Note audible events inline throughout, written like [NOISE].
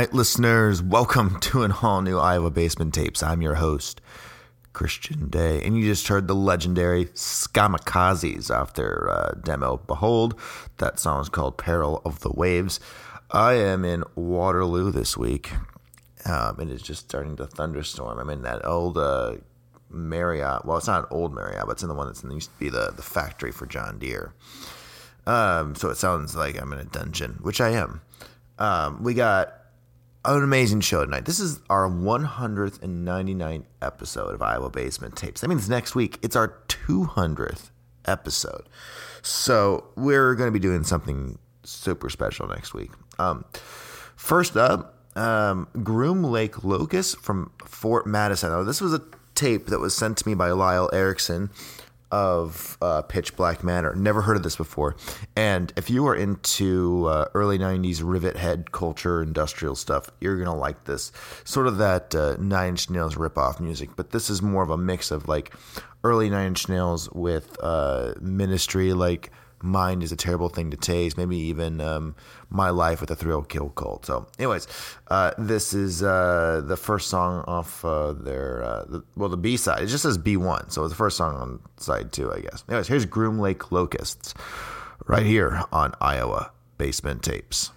night, listeners. Welcome to an all new Iowa Basement Tapes. I'm your host, Christian Day, and you just heard the legendary Skamikazes off their uh, demo Behold. That song is called Peril of the Waves. I am in Waterloo this week. Um, it is just starting to thunderstorm. I'm in that old uh, Marriott. Well, it's not an old Marriott, but it's in the one that's in, used to be the, the factory for John Deere. Um, so it sounds like I'm in a dungeon, which I am. Um, we got an amazing show tonight. This is our 199th episode of Iowa Basement Tapes. That means next week it's our 200th episode. So we're going to be doing something super special next week. Um, first up, um, Groom Lake Locust from Fort Madison. Now, this was a tape that was sent to me by Lyle Erickson of uh, Pitch Black Manor. Never heard of this before. And if you are into uh, early 90s rivet head culture, industrial stuff, you're going to like this. Sort of that uh, Nine Inch Nails ripoff music, but this is more of a mix of like early Nine Inch Nails with uh, ministry, like mind is a terrible thing to taste. Maybe even um, my life with a thrill kill cult. So, anyways, uh, this is uh, the first song off uh, their uh, the, well, the B side. It just says B one, so it's the first song on side two, I guess. Anyways, here's Groom Lake Locusts right here on Iowa Basement Tapes.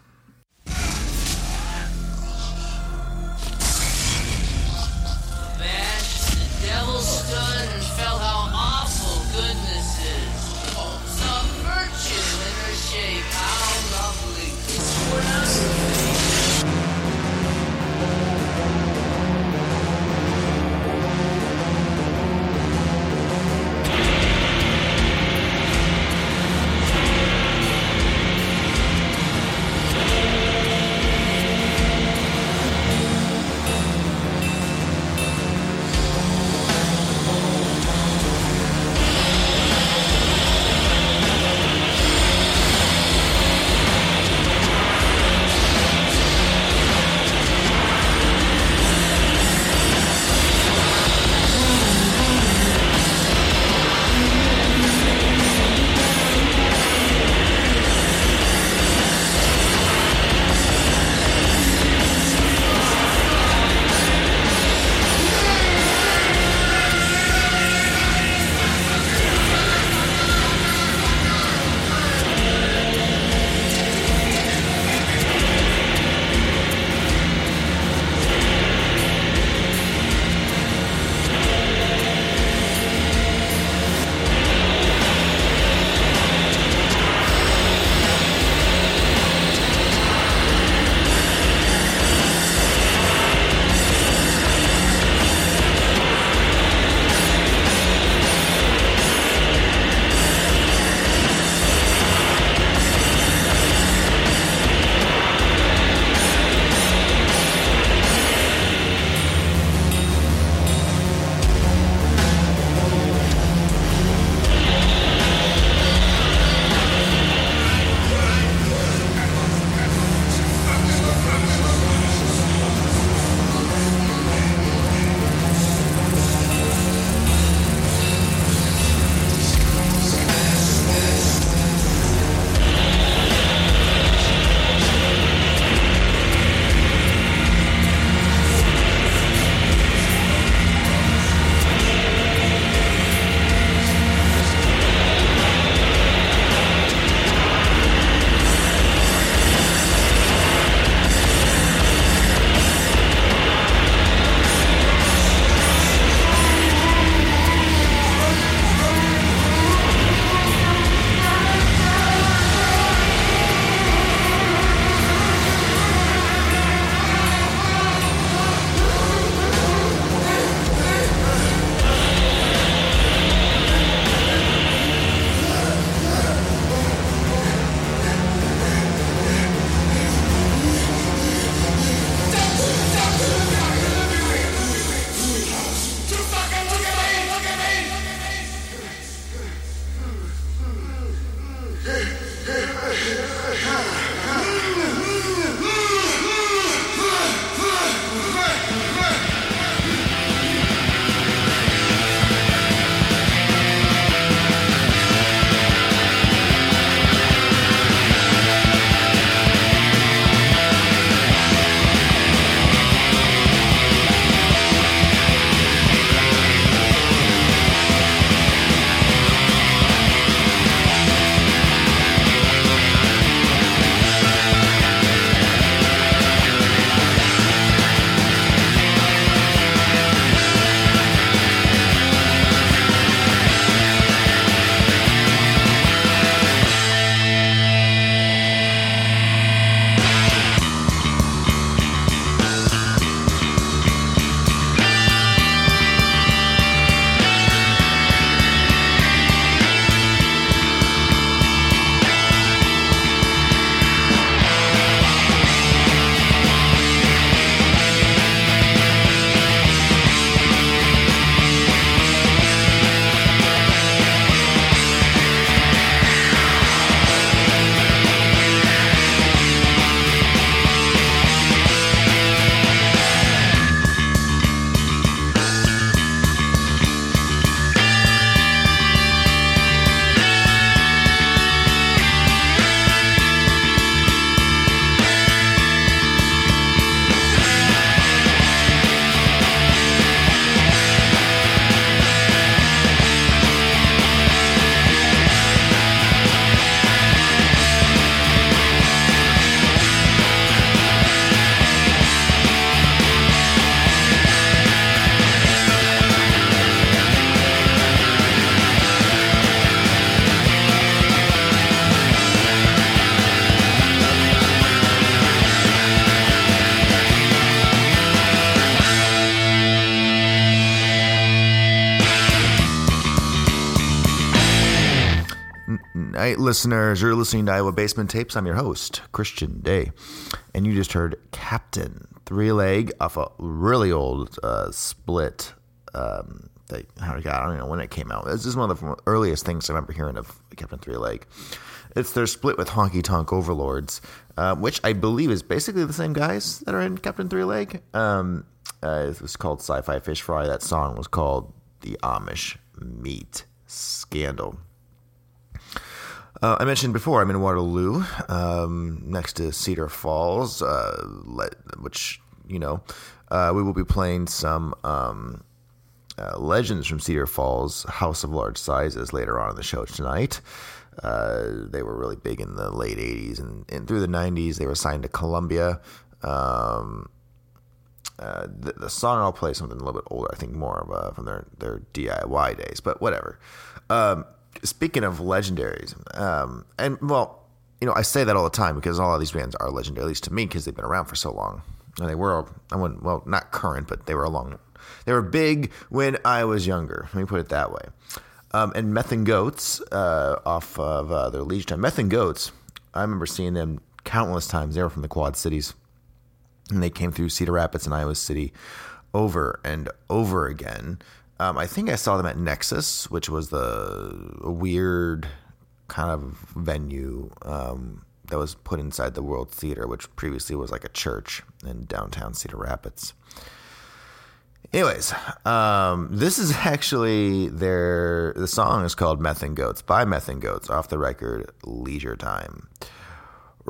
Night, listeners. You're listening to Iowa Basement Tapes. I'm your host, Christian Day. And you just heard Captain Three Leg off a really old uh, split. Um, how I don't know when it came out. This is one of the earliest things I remember hearing of Captain Three Leg. It's their split with Honky Tonk Overlords, uh, which I believe is basically the same guys that are in Captain Three Leg. Um, uh, it was called Sci Fi Fish Fry. That song was called The Amish Meat Scandal. Uh, I mentioned before I'm in Waterloo, um, next to Cedar Falls, uh, which you know uh, we will be playing some um, uh, legends from Cedar Falls, House of Large Sizes, later on in the show tonight. Uh, they were really big in the late '80s and, and through the '90s. They were signed to Columbia. Um, uh, the, the, song I'll play something a little bit older. I think more of from their their DIY days, but whatever. Speaking of legendaries, um, and well, you know, I say that all the time because all of these bands are legendary, at least to me, because they've been around for so long. And they were, I wouldn't, well, not current, but they were along. They were big when I was younger. Let me put it that way. Um, and Meth and Goats, uh, off of uh, their Leisure Time. Meth and Goats, I remember seeing them countless times. They were from the Quad Cities, and they came through Cedar Rapids and Iowa City over and over again. Um, I think I saw them at Nexus, which was the weird kind of venue um, that was put inside the World Theater, which previously was like a church in downtown Cedar Rapids. Anyways, um, this is [LAUGHS] actually their the song is called Meth and Goats by Meth and Goats off the record Leisure Time.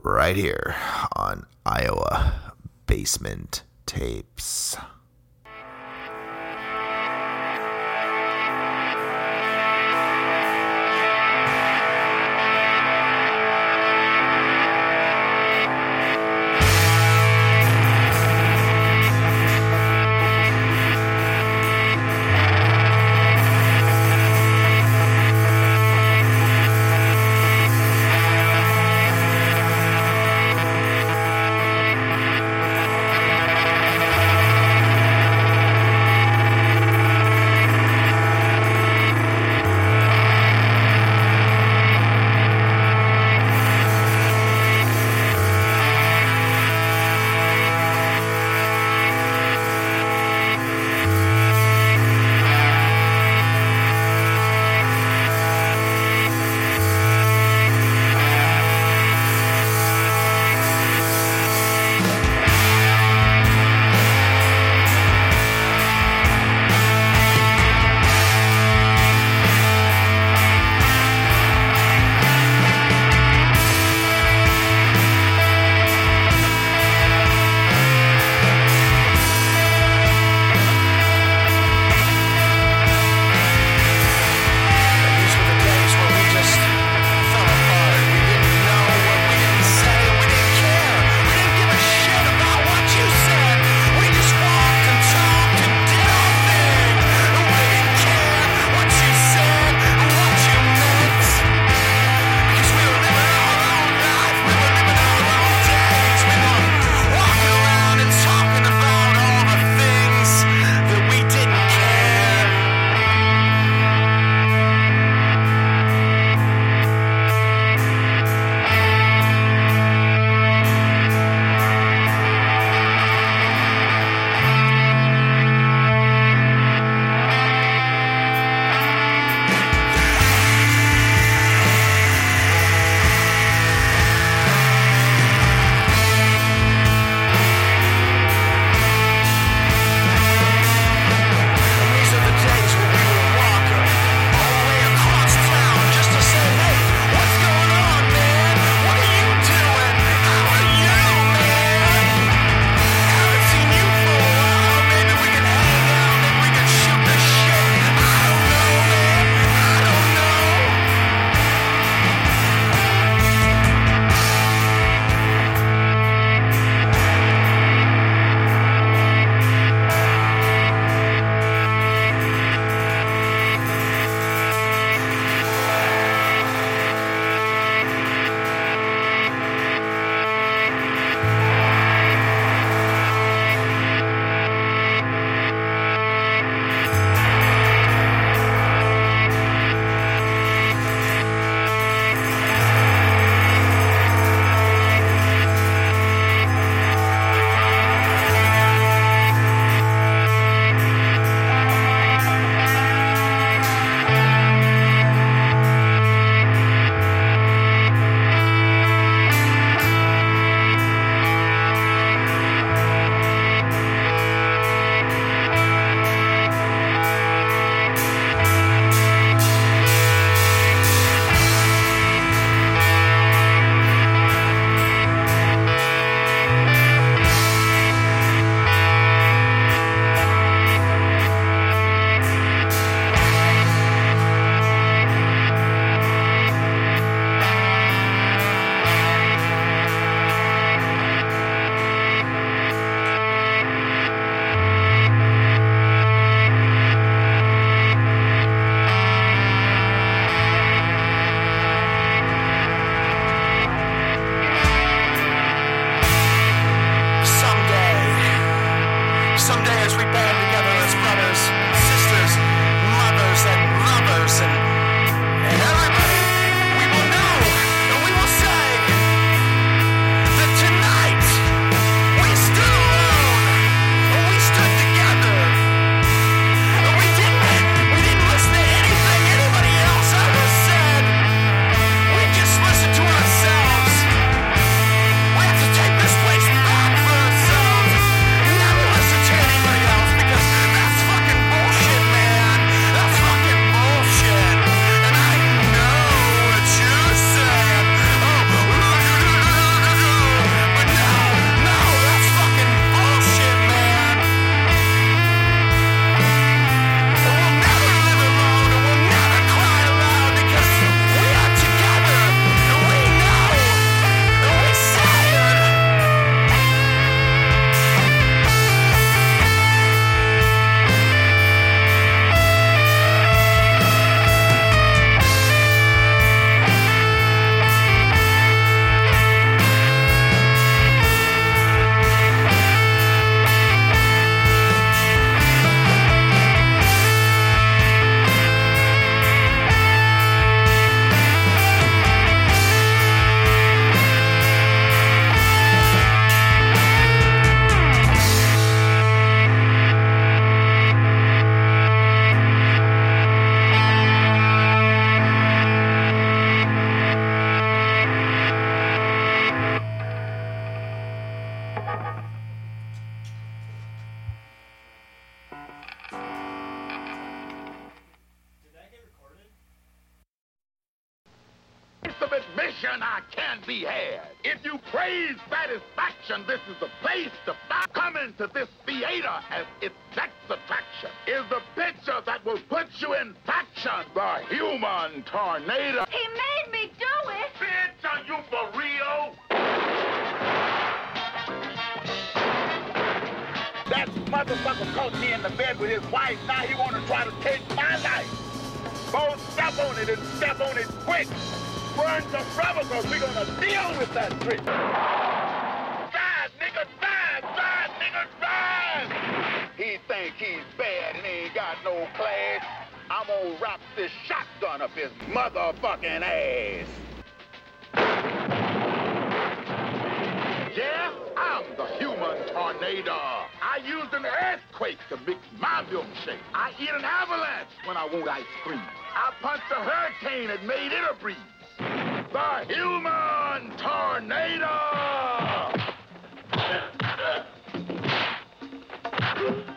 Right here on Iowa Basement Tapes. You. The human tornado. He made me do it. Bitch, are you for real? That motherfucker caught me in the bed with his wife. Now he wanna try to take my life. Go step on it and step on it quick. Burn the rubber because we're gonna deal with that trick. I'm gonna wrap this shotgun up his motherfucking ass. Yeah, I'm the human tornado. I used an earthquake to mix my milkshake. I eat an avalanche when I want ice cream. I punched a hurricane and made it a breeze. The human tornado! [LAUGHS]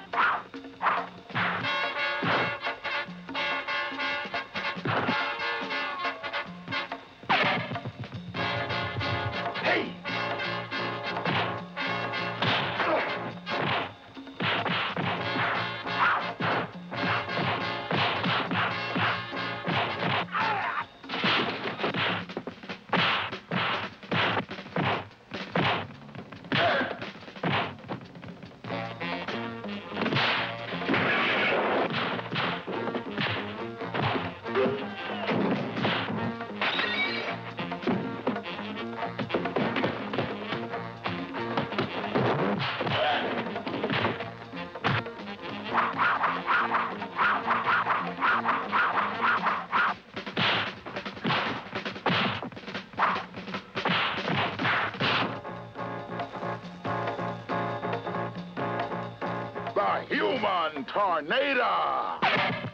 The human tornado!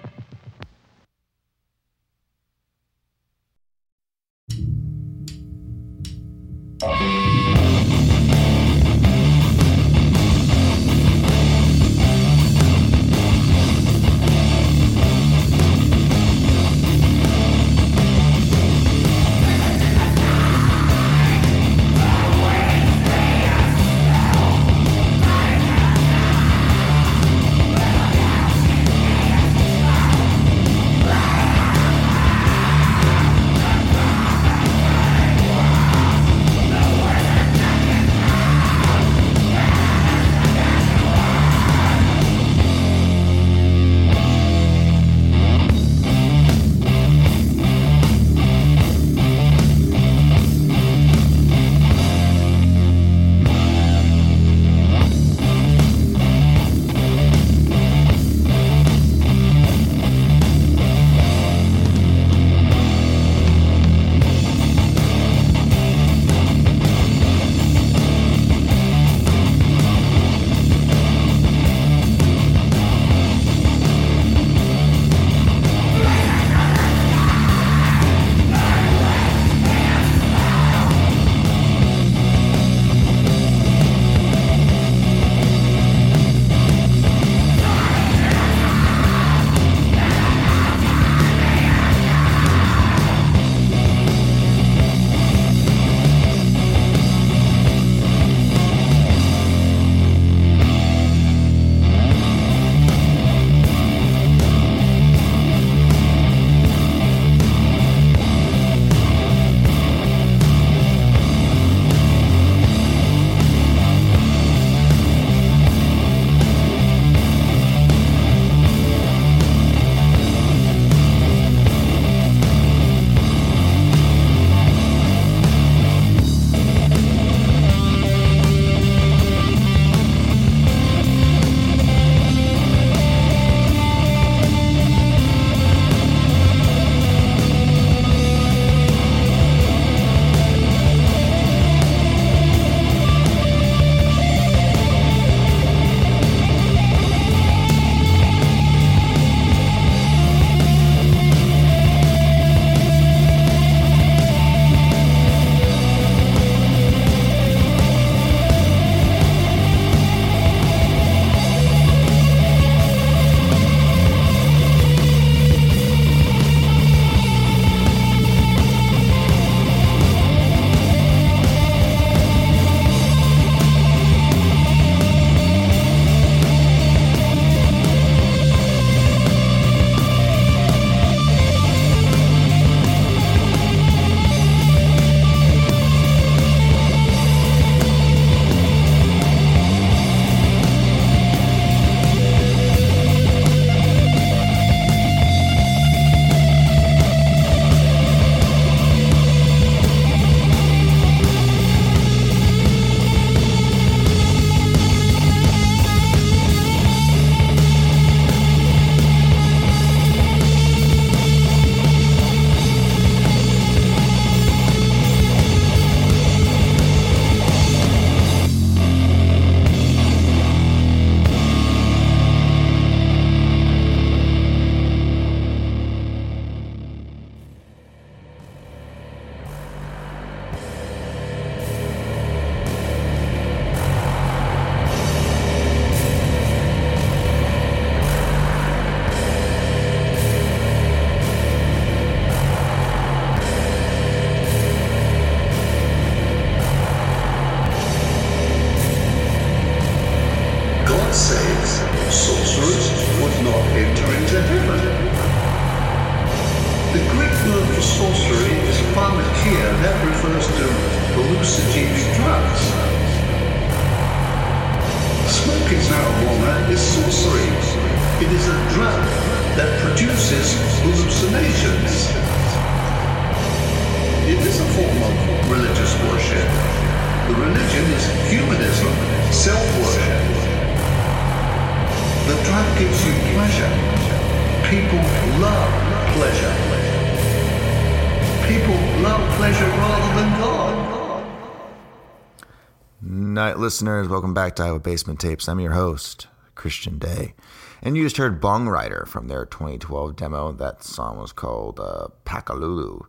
Listeners, welcome back to Iowa Basement Tapes. I'm your host, Christian Day. And you just heard Bong Rider from their 2012 demo. That song was called uh, Pakalulu.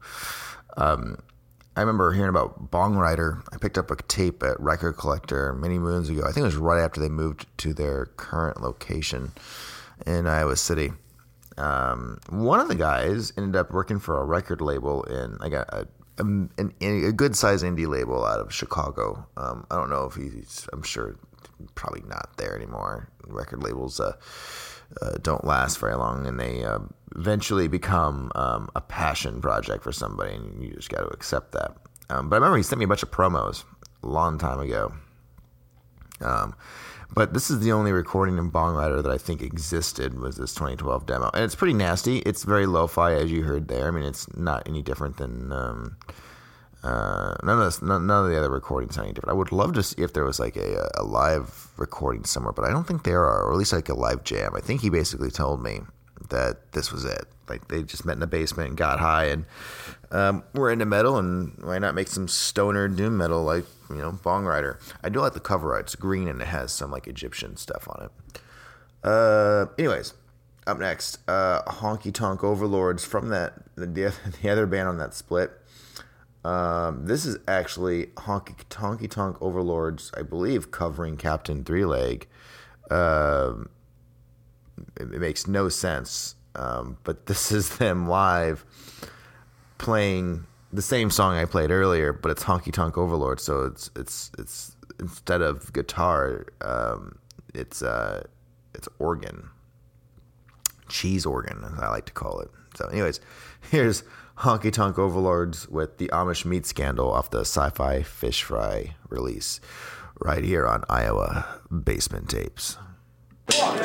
Um, I remember hearing about Bong Rider. I picked up a tape at Record Collector many moons ago. I think it was right after they moved to their current location in Iowa City. Um, one of the guys ended up working for a record label in I got a a, an, a good sized indie label out of Chicago. Um, I don't know if he's, I'm sure probably not there anymore. Record labels uh, uh, don't last very long and they uh, eventually become um, a passion project for somebody and you just got to accept that. Um, but I remember he sent me a bunch of promos a long time ago. Um, but this is the only recording in Bong Rider that I think existed was this 2012 demo, and it's pretty nasty. It's very lo-fi, as you heard there. I mean, it's not any different than um, uh, none of this, none, none of the other recordings are any different. I would love to see if there was like a, a live recording somewhere, but I don't think there are, or at least like a live jam. I think he basically told me that this was it. Like they just met in the basement and got high, and um, we're into metal, and why not make some stoner doom metal like you know Bong Rider? I do like the cover art; it's green and it has some like Egyptian stuff on it. Uh, anyways, up next, uh, Honky Tonk Overlords from that the, the other band on that split. Um, this is actually Honky Tonky Tonk Overlords, I believe, covering Captain Three Leg. Um, it, it makes no sense, um, but [LAUGHS] this is them live playing the same song I played earlier, but it's Honky Tonk Overlord. So it's it's it's instead of guitar, um, it's uh, it's organ, cheese organ, as I like to call it. So, anyways, [LAUGHS] here's Honky Tonk Overlords with the Amish meat scandal off the Sci-Fi Fish Fry release, right here on Iowa Basement Tapes. Thank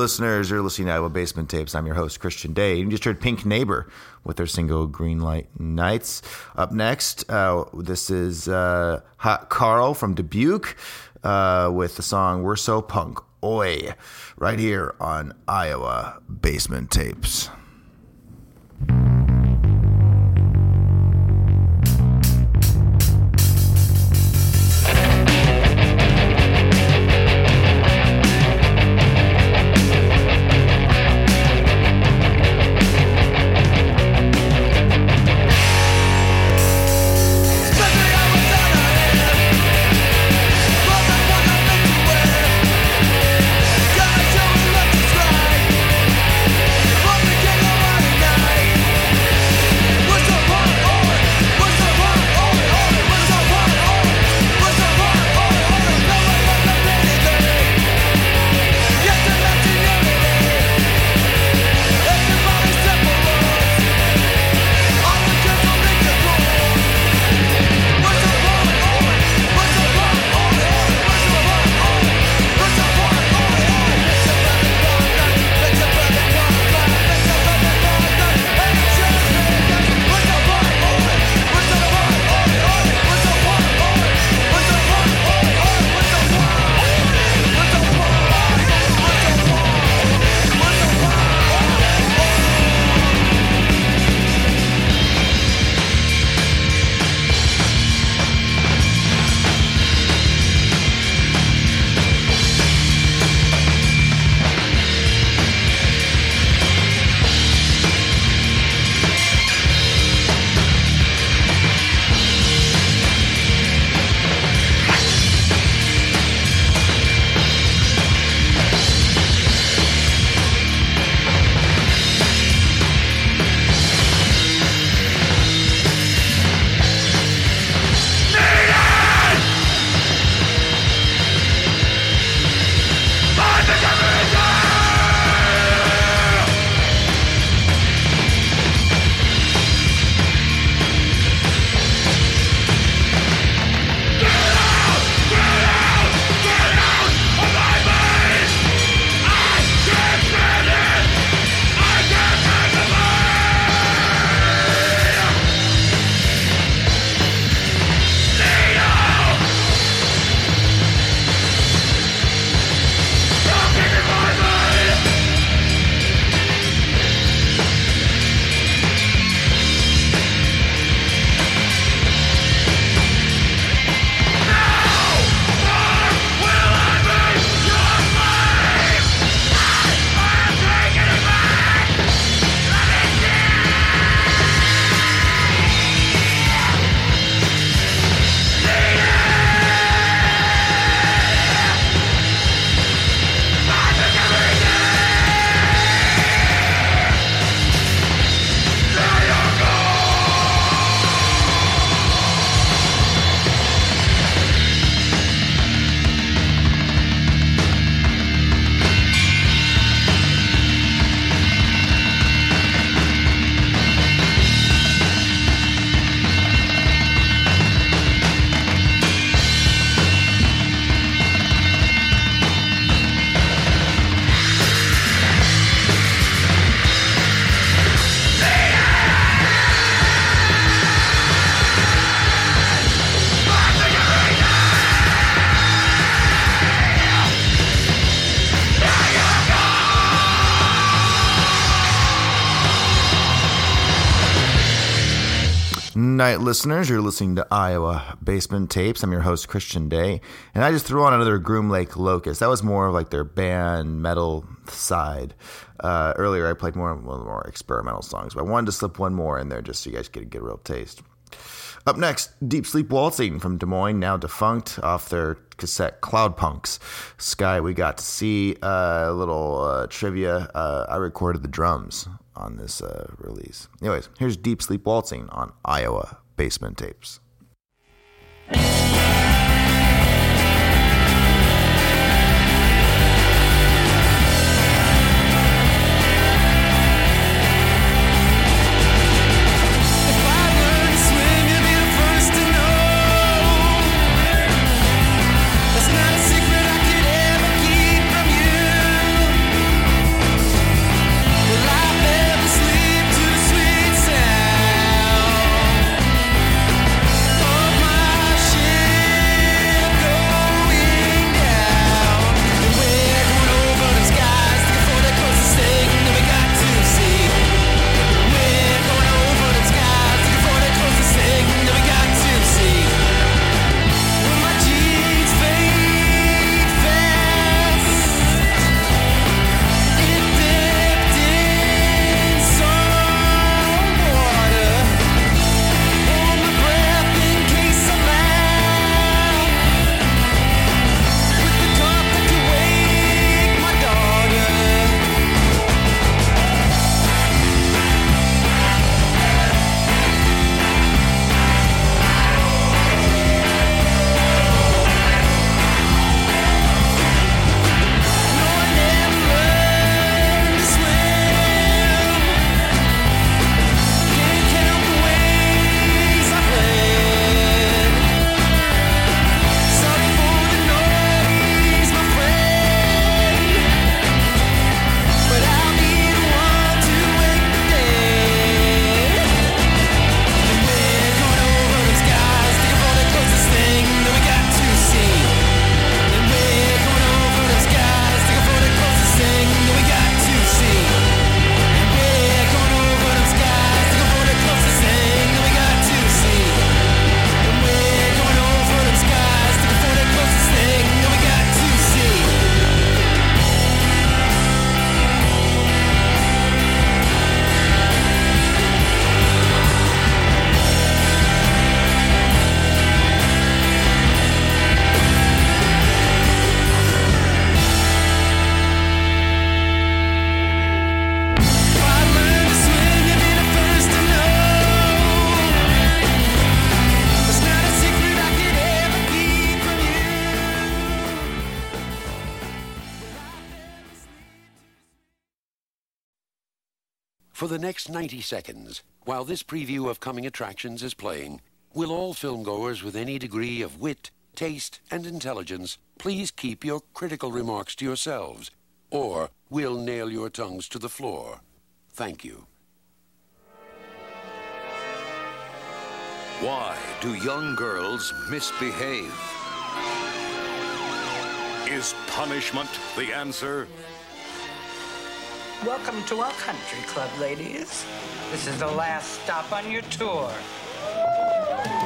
listeners, you're listening to Iowa Basement Tapes. I'm your host, Christian Day. You just heard Pink Neighbor with their single Green Light Nights. Up next, uh, this is uh, Hot Carl from Dubuque uh, with the song We're So Punk. Oi, right here on Iowa Basement Tapes. Night, listeners. You're listening to Iowa Basement Tapes. I'm your host, Christian Day. And I just threw on another Groom Lake Locust. That was more of like their band metal side. Uh, earlier, I played more, of more experimental songs, but I wanted to slip one more in there just so you guys could get a good, real taste. Up next, Deep Sleep Waltzing from Des Moines, now defunct, off their cassette Cloud Punks. Sky, we got to see uh, a little uh, trivia. Uh, I recorded the drums on this uh, release. Anyways, here's Deep Sleep Waltzing on Iowa Basement Tapes. 90 seconds, while this preview of coming attractions is playing, will all filmgoers with any degree of wit, taste, and intelligence please keep your critical remarks to yourselves, or we'll nail your tongues to the floor. Thank you. Why do young girls misbehave? Is punishment the answer? Welcome to our country club, ladies. This is the last stop on your tour.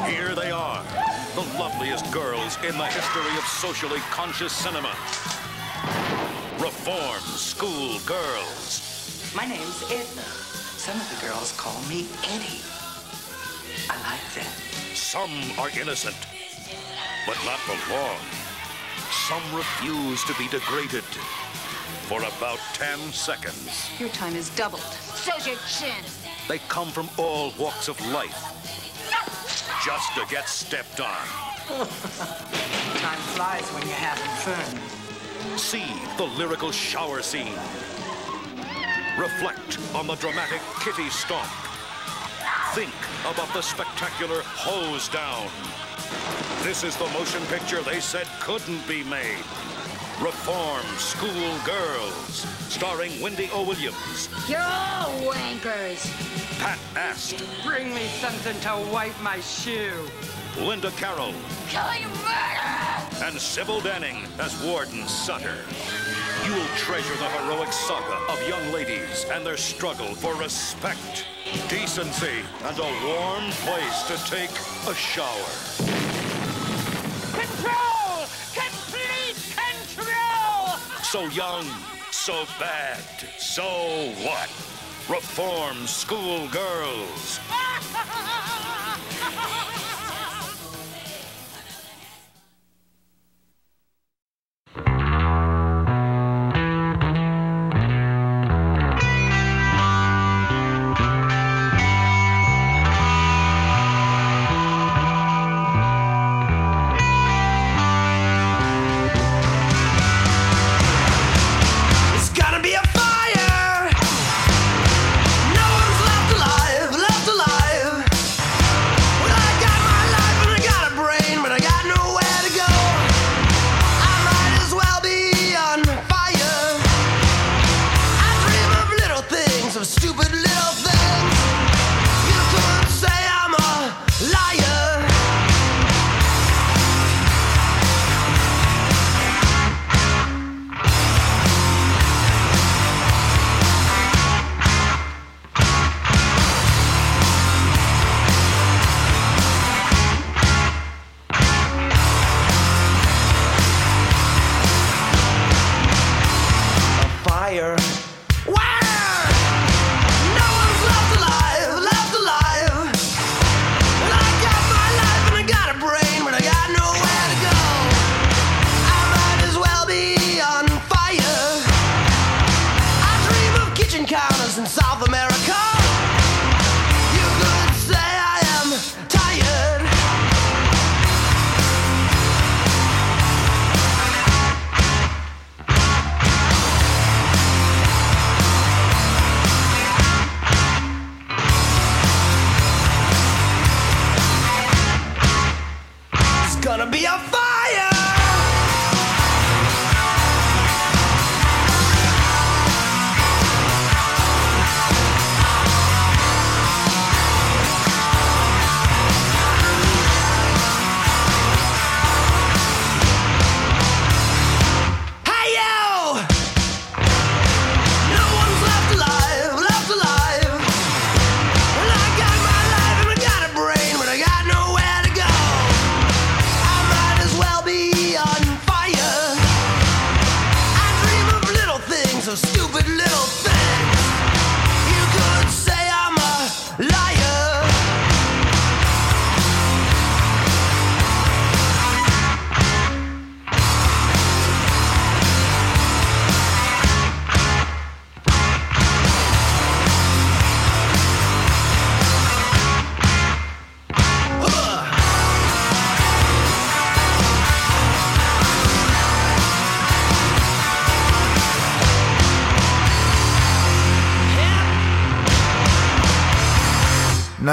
Here they are, the loveliest girls in the history of socially conscious cinema. Reform school girls. My name's Edna. Some of the girls call me Eddie. I like that. Some are innocent, but not for long. Some refuse to be degraded for about 10 seconds. Your time is doubled. So's your chin. They come from all walks of life just to get stepped on. [LAUGHS] Time flies when you're having fun. See the lyrical shower scene. Reflect on the dramatic kitty stomp. Think about the spectacular hose down. This is the motion picture they said couldn't be made. Reform School Girls, starring Wendy O. Williams, You're all wankers. Pat Ast, Bring me something to wipe my shoe. Linda Carol, Killing murder! and Sybil Danning as Warden Sutter. You'll treasure the heroic saga of young ladies and their struggle for respect, decency, and a warm place to take a shower. Control! So young, so bad, so what? Reform school girls. [LAUGHS]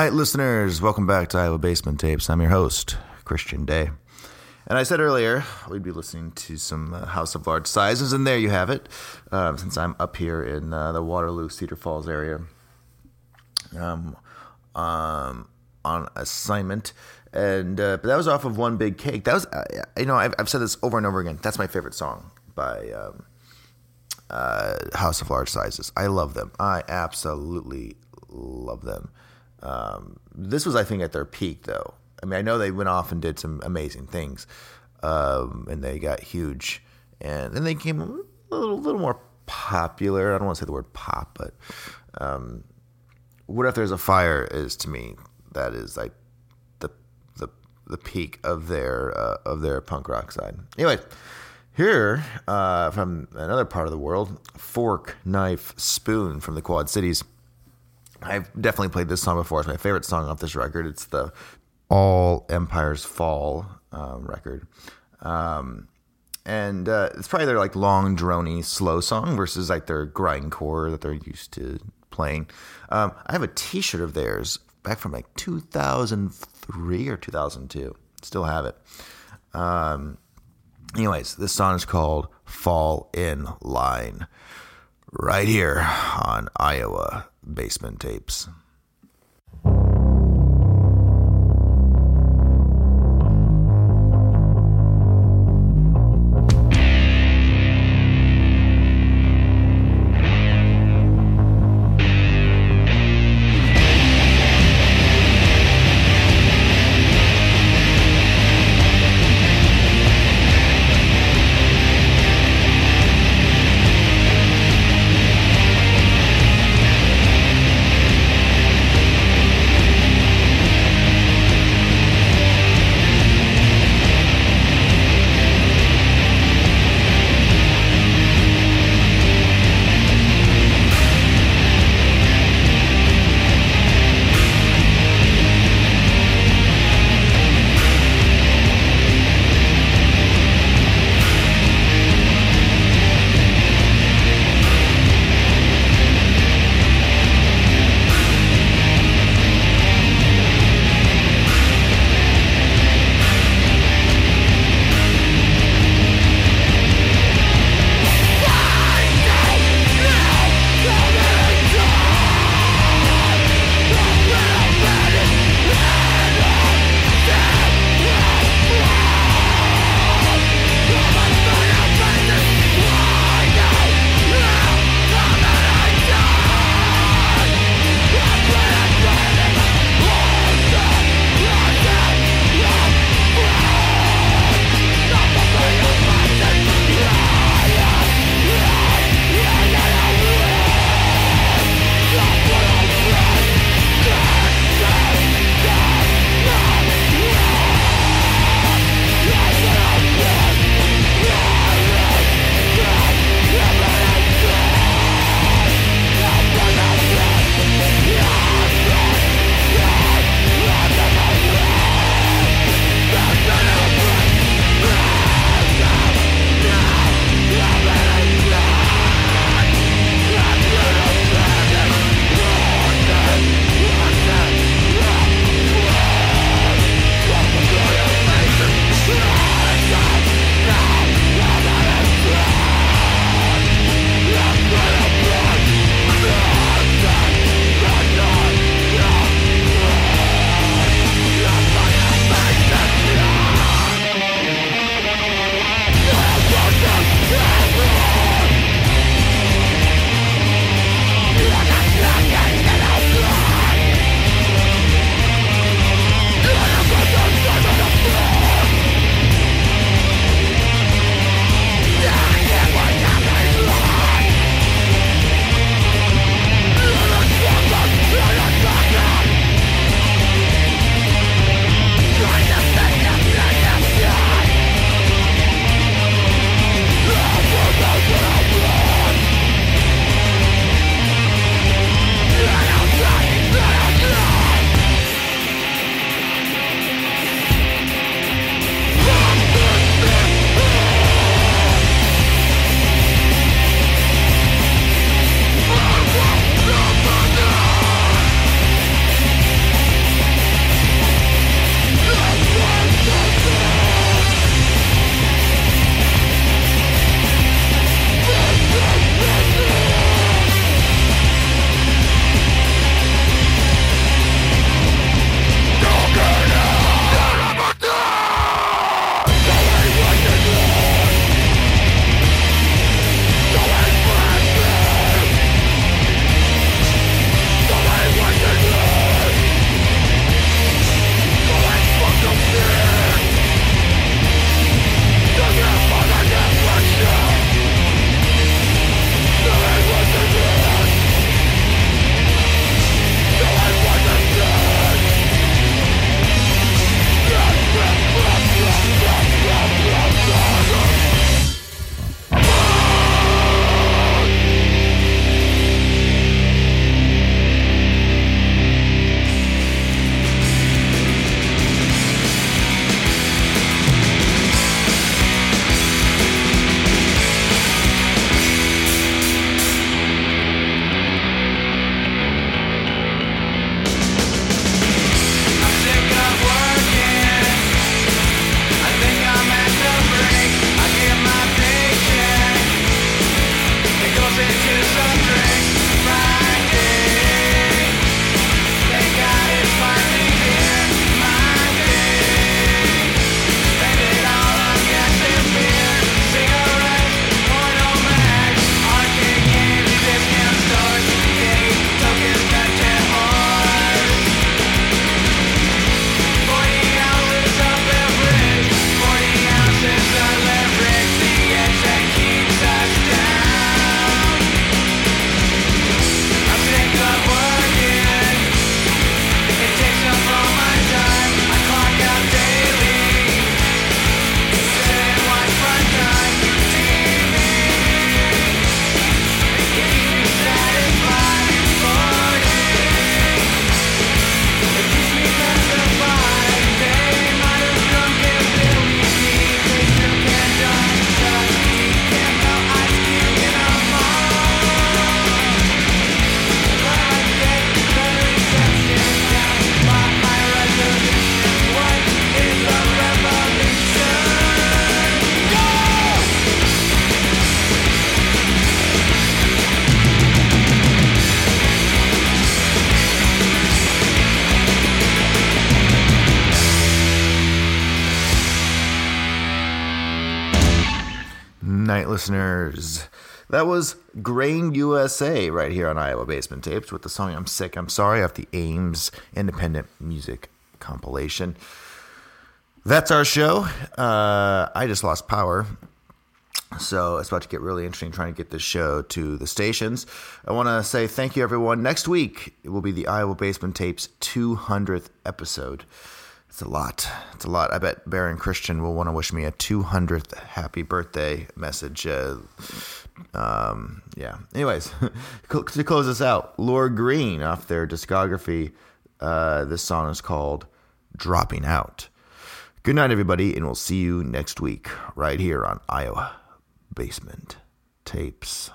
Night listeners, welcome back to Iowa Basement Tapes. I'm your host, Christian Day. And I said earlier we'd be listening to some uh, House of Large Sizes, and there you have it. Um, since I'm up here in uh, the Waterloo Cedar Falls area, um, um, on assignment, and uh, but that was off of One Big Cake. That was, uh, you know, I've, I've said this over and over again. That's my favorite song by um, uh, House of Large Sizes. I love them. I absolutely love them. Um, this was, I think, at their peak, though. I mean, I know they went off and did some amazing things, um, and they got huge, and then they became a little, little more popular. I don't want to say the word pop, but um, "What If There's a Fire" is to me that is like the the the peak of their uh, of their punk rock side. Anyway, here uh, from another part of the world, "Fork, Knife, Spoon" from the Quad Cities. I've definitely played this song before. It's my favorite song off this record. It's the All Empires Fall um, record. Um, and uh, it's probably their like long, drony, slow song versus like their grindcore that they're used to playing. Um, I have a T-shirt of theirs back from like 2003 or 2002. Still have it. Um, anyways, this song is called "Fall in Line." Right here on Iowa Basement Tapes. That was Grain USA right here on Iowa Basement Tapes with the song I'm Sick, I'm Sorry off the Ames Independent Music compilation. That's our show. Uh, I just lost power. So it's about to get really interesting trying to get this show to the stations. I want to say thank you, everyone. Next week, it will be the Iowa Basement Tapes 200th episode. It's a lot. It's a lot. I bet Baron Christian will want to wish me a 200th happy birthday message. Uh, um, yeah. Anyways, [LAUGHS] to close this out, Lord Green off their discography. Uh, this song is called Dropping Out. Good night, everybody, and we'll see you next week right here on Iowa Basement Tapes.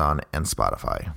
Amazon, and Spotify.